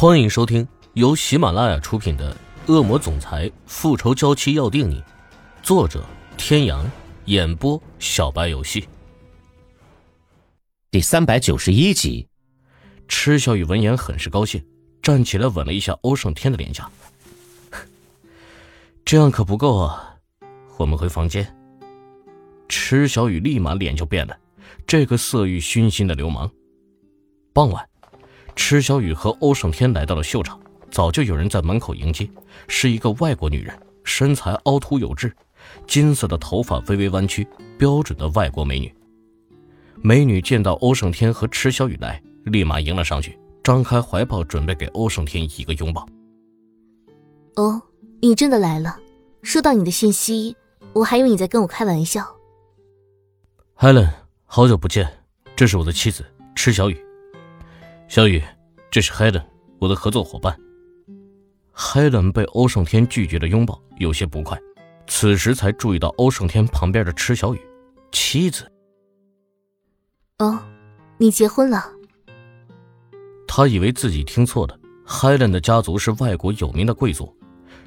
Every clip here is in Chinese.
欢迎收听由喜马拉雅出品的《恶魔总裁复仇娇妻要定你》，作者：天阳，演播：小白游戏。第三百九十一集，池小雨闻言很是高兴，站起来吻了一下欧胜天的脸颊。这样可不够啊！我们回房间。池小雨立马脸就变了，这个色欲熏心的流氓。傍晚。池小雨和欧胜天来到了秀场，早就有人在门口迎接，是一个外国女人，身材凹凸有致，金色的头发微微弯曲，标准的外国美女。美女见到欧胜天和池小雨来，立马迎了上去，张开怀抱准备给欧胜天一个拥抱。哦，你真的来了，收到你的信息，我还以为你在跟我开玩笑。Helen，好久不见，这是我的妻子池小雨。小雨，这是 Helen，我的合作伙伴。Helen 被欧胜天拒绝的拥抱，有些不快，此时才注意到欧胜天旁边的池小雨，妻子。哦，你结婚了？他以为自己听错了。Helen 的家族是外国有名的贵族，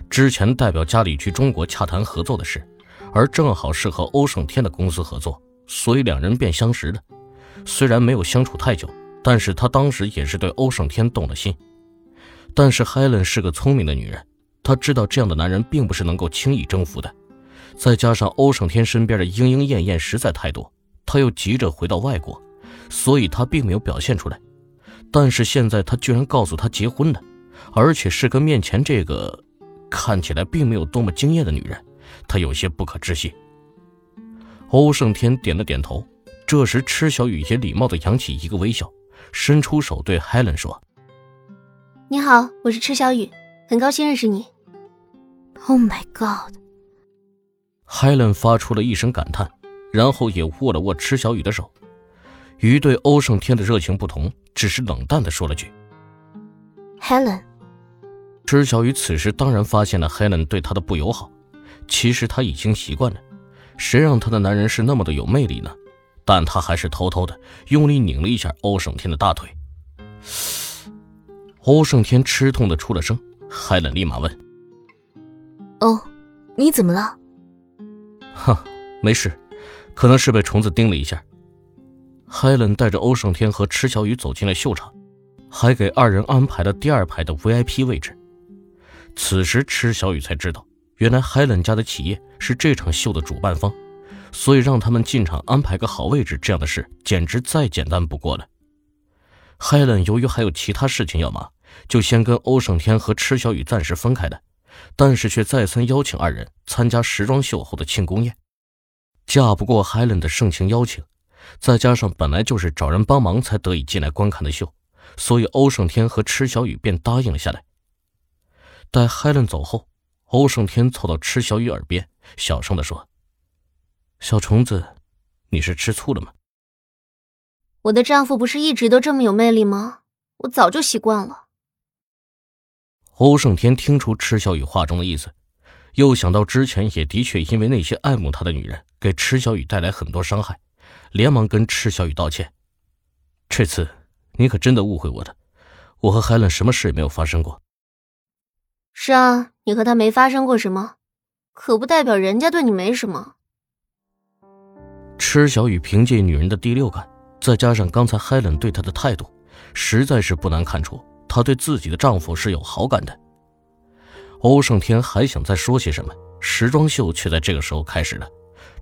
之前代表家里去中国洽谈合作的事，而正好是和欧胜天的公司合作，所以两人便相识了。虽然没有相处太久。但是他当时也是对欧胜天动了心，但是 Helen 是个聪明的女人，她知道这样的男人并不是能够轻易征服的，再加上欧胜天身边的莺莺燕燕实在太多，他又急着回到外国，所以他并没有表现出来。但是现在他居然告诉他结婚了，而且是跟面前这个看起来并没有多么惊艳的女人，他有些不可置信。欧胜天点了点头，这时池小雨也礼貌地扬起一个微笑。伸出手对 Helen 说：“你好，我是池小雨，很高兴认识你。”Oh my god！Helen 发出了一声感叹，然后也握了握池小雨的手。与对欧胜天的热情不同，只是冷淡的说了句：“Helen。”池小雨此时当然发现了 Helen 对他的不友好，其实他已经习惯了，谁让他的男人是那么的有魅力呢？但他还是偷偷的用力拧了一下欧胜天的大腿。欧胜天吃痛的出了声，海伦立马问：“哦，你怎么了？”“哼，没事，可能是被虫子叮了一下。”海伦带着欧胜天和池小雨走进了秀场，还给二人安排了第二排的 VIP 位置。此时，池小雨才知道，原来海伦家的企业是这场秀的主办方。所以让他们进场安排个好位置，这样的事简直再简单不过了。Helen 由于还有其他事情要忙，就先跟欧胜天和池小雨暂时分开的，但是却再三邀请二人参加时装秀后的庆功宴。架不过 Helen 的盛情邀请，再加上本来就是找人帮忙才得以进来观看的秀，所以欧胜天和池小雨便答应了下来。待 Helen 走后，欧胜天凑到池小雨耳边，小声地说。小虫子，你是吃醋了吗？我的丈夫不是一直都这么有魅力吗？我早就习惯了。欧胜天听出池小雨话中的意思，又想到之前也的确因为那些爱慕他的女人给池小雨带来很多伤害，连忙跟池小雨道歉。这次你可真的误会我了，我和海伦什么事也没有发生过。是啊，你和他没发生过什么，可不代表人家对你没什么。池小雨凭借女人的第六感，再加上刚才海伦对她的态度，实在是不难看出她对自己的丈夫是有好感的。欧胜天还想再说些什么，时装秀却在这个时候开始了。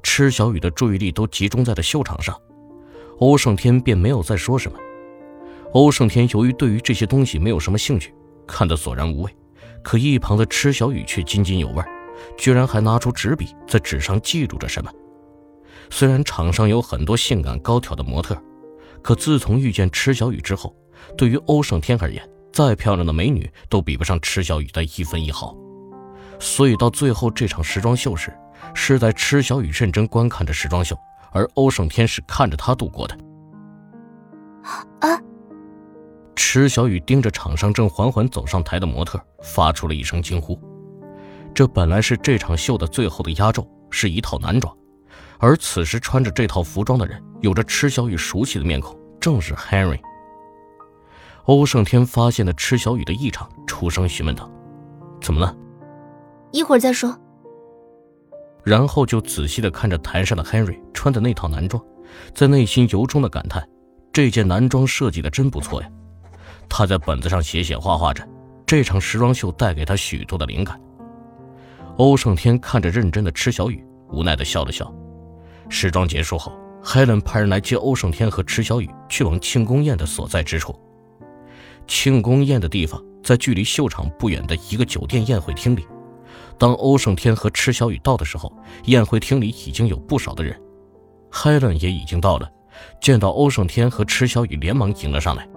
池小雨的注意力都集中在了秀场上，欧胜天便没有再说什么。欧胜天由于对于这些东西没有什么兴趣，看得索然无味，可一旁的池小雨却津津有味，居然还拿出纸笔在纸上记录着什么。虽然场上有很多性感高挑的模特，可自从遇见池小雨之后，对于欧胜天而言，再漂亮的美女都比不上池小雨的一分一毫。所以到最后这场时装秀时，是在池小雨认真观看着时装秀，而欧胜天是看着她度过的。啊！池小雨盯着场上正缓缓走上台的模特，发出了一声惊呼。这本来是这场秀的最后的压轴，是一套男装。而此时穿着这套服装的人，有着池小雨熟悉的面孔，正是 Henry。欧胜天发现了池小雨的异常，出声询问道：“怎么了？”“一会儿再说。”然后就仔细的看着台上的 Henry 穿的那套男装，在内心由衷的感叹：“这件男装设计的真不错呀。”他在本子上写写画画着，这场时装秀带给他许多的灵感。欧胜天看着认真的池小雨，无奈的笑了笑。时装结束后，Helen 派人来接欧胜天和池小雨去往庆功宴的所在之处。庆功宴的地方在距离秀场不远的一个酒店宴会厅里。当欧胜天和池小雨到的时候，宴会厅里已经有不少的人，Helen 也已经到了。见到欧胜天和池小雨，连忙迎了上来。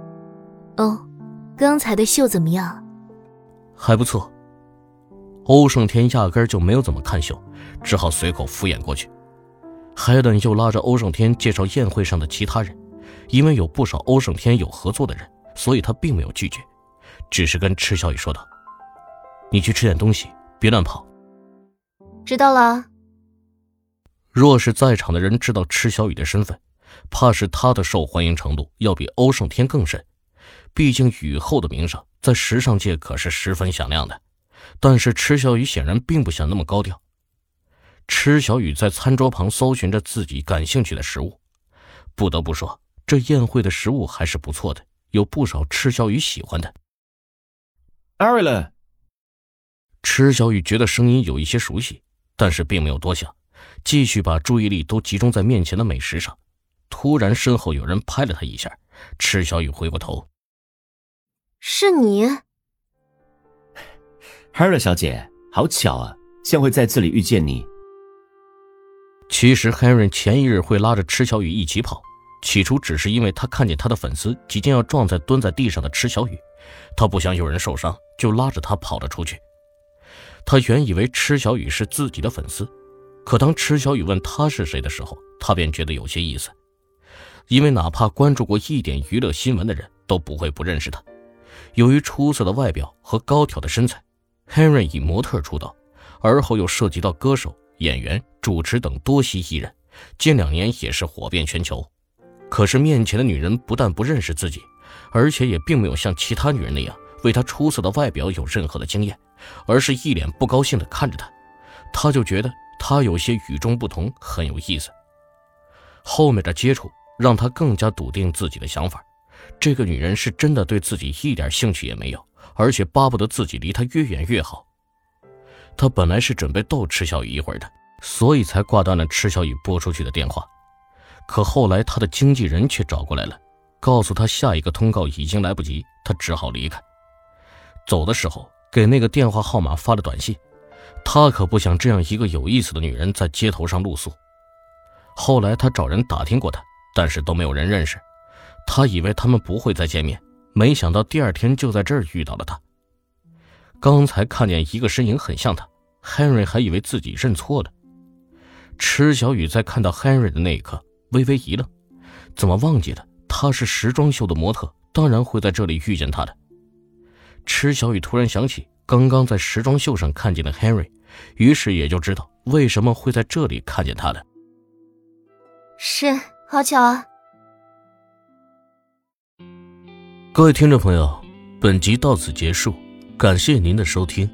哦，刚才的秀怎么样？还不错。欧胜天压根就没有怎么看秀，只好随口敷衍过去。Helen 又拉着欧胜天介绍宴会上的其他人，因为有不少欧胜天有合作的人，所以他并没有拒绝，只是跟池小雨说道：“你去吃点东西。”别乱跑。知道了。若是在场的人知道池小雨的身份，怕是他的受欢迎程度要比欧胜天更甚。毕竟雨后的名声在时尚界可是十分响亮的。但是池小雨显然并不想那么高调。池小雨在餐桌旁搜寻着自己感兴趣的食物。不得不说，这宴会的食物还是不错的，有不少池小雨喜欢的。艾瑞伦。池小雨觉得声音有一些熟悉，但是并没有多想，继续把注意力都集中在面前的美食上。突然，身后有人拍了他一下，池小雨回过头：“是你，Hera 小姐，好巧啊，将会在这里遇见你。”其实，Henry 前一日会拉着池小雨一起跑，起初只是因为他看见他的粉丝即将要撞在蹲在地上的池小雨，他不想有人受伤，就拉着他跑了出去。他原以为池小雨是自己的粉丝，可当池小雨问他是谁的时候，他便觉得有些意思，因为哪怕关注过一点娱乐新闻的人都不会不认识他。由于出色的外表和高挑的身材，Henry 以模特出道，而后又涉及到歌手、演员、主持等多栖艺人，近两年也是火遍全球。可是面前的女人不但不认识自己，而且也并没有像其他女人那样为他出色的外表有任何的经验。而是一脸不高兴地看着他，他就觉得他有些与众不同，很有意思。后面的接触让他更加笃定自己的想法：这个女人是真的对自己一点兴趣也没有，而且巴不得自己离她越远越好。他本来是准备逗池小雨一会儿的，所以才挂断了池小雨拨出去的电话。可后来他的经纪人却找过来了，告诉他下一个通告已经来不及，他只好离开。走的时候。给那个电话号码发了短信，他可不想这样一个有意思的女人在街头上露宿。后来他找人打听过她，但是都没有人认识。他以为他们不会再见面，没想到第二天就在这儿遇到了她。刚才看见一个身影很像他，Henry 还以为自己认错了。池小雨在看到 Henry 的那一刻微微一愣，怎么忘记了他是时装秀的模特，当然会在这里遇见他的。池小雨突然想起刚刚在时装秀上看见的 Henry，于是也就知道为什么会在这里看见他了。是，好巧啊！各位听众朋友，本集到此结束，感谢您的收听。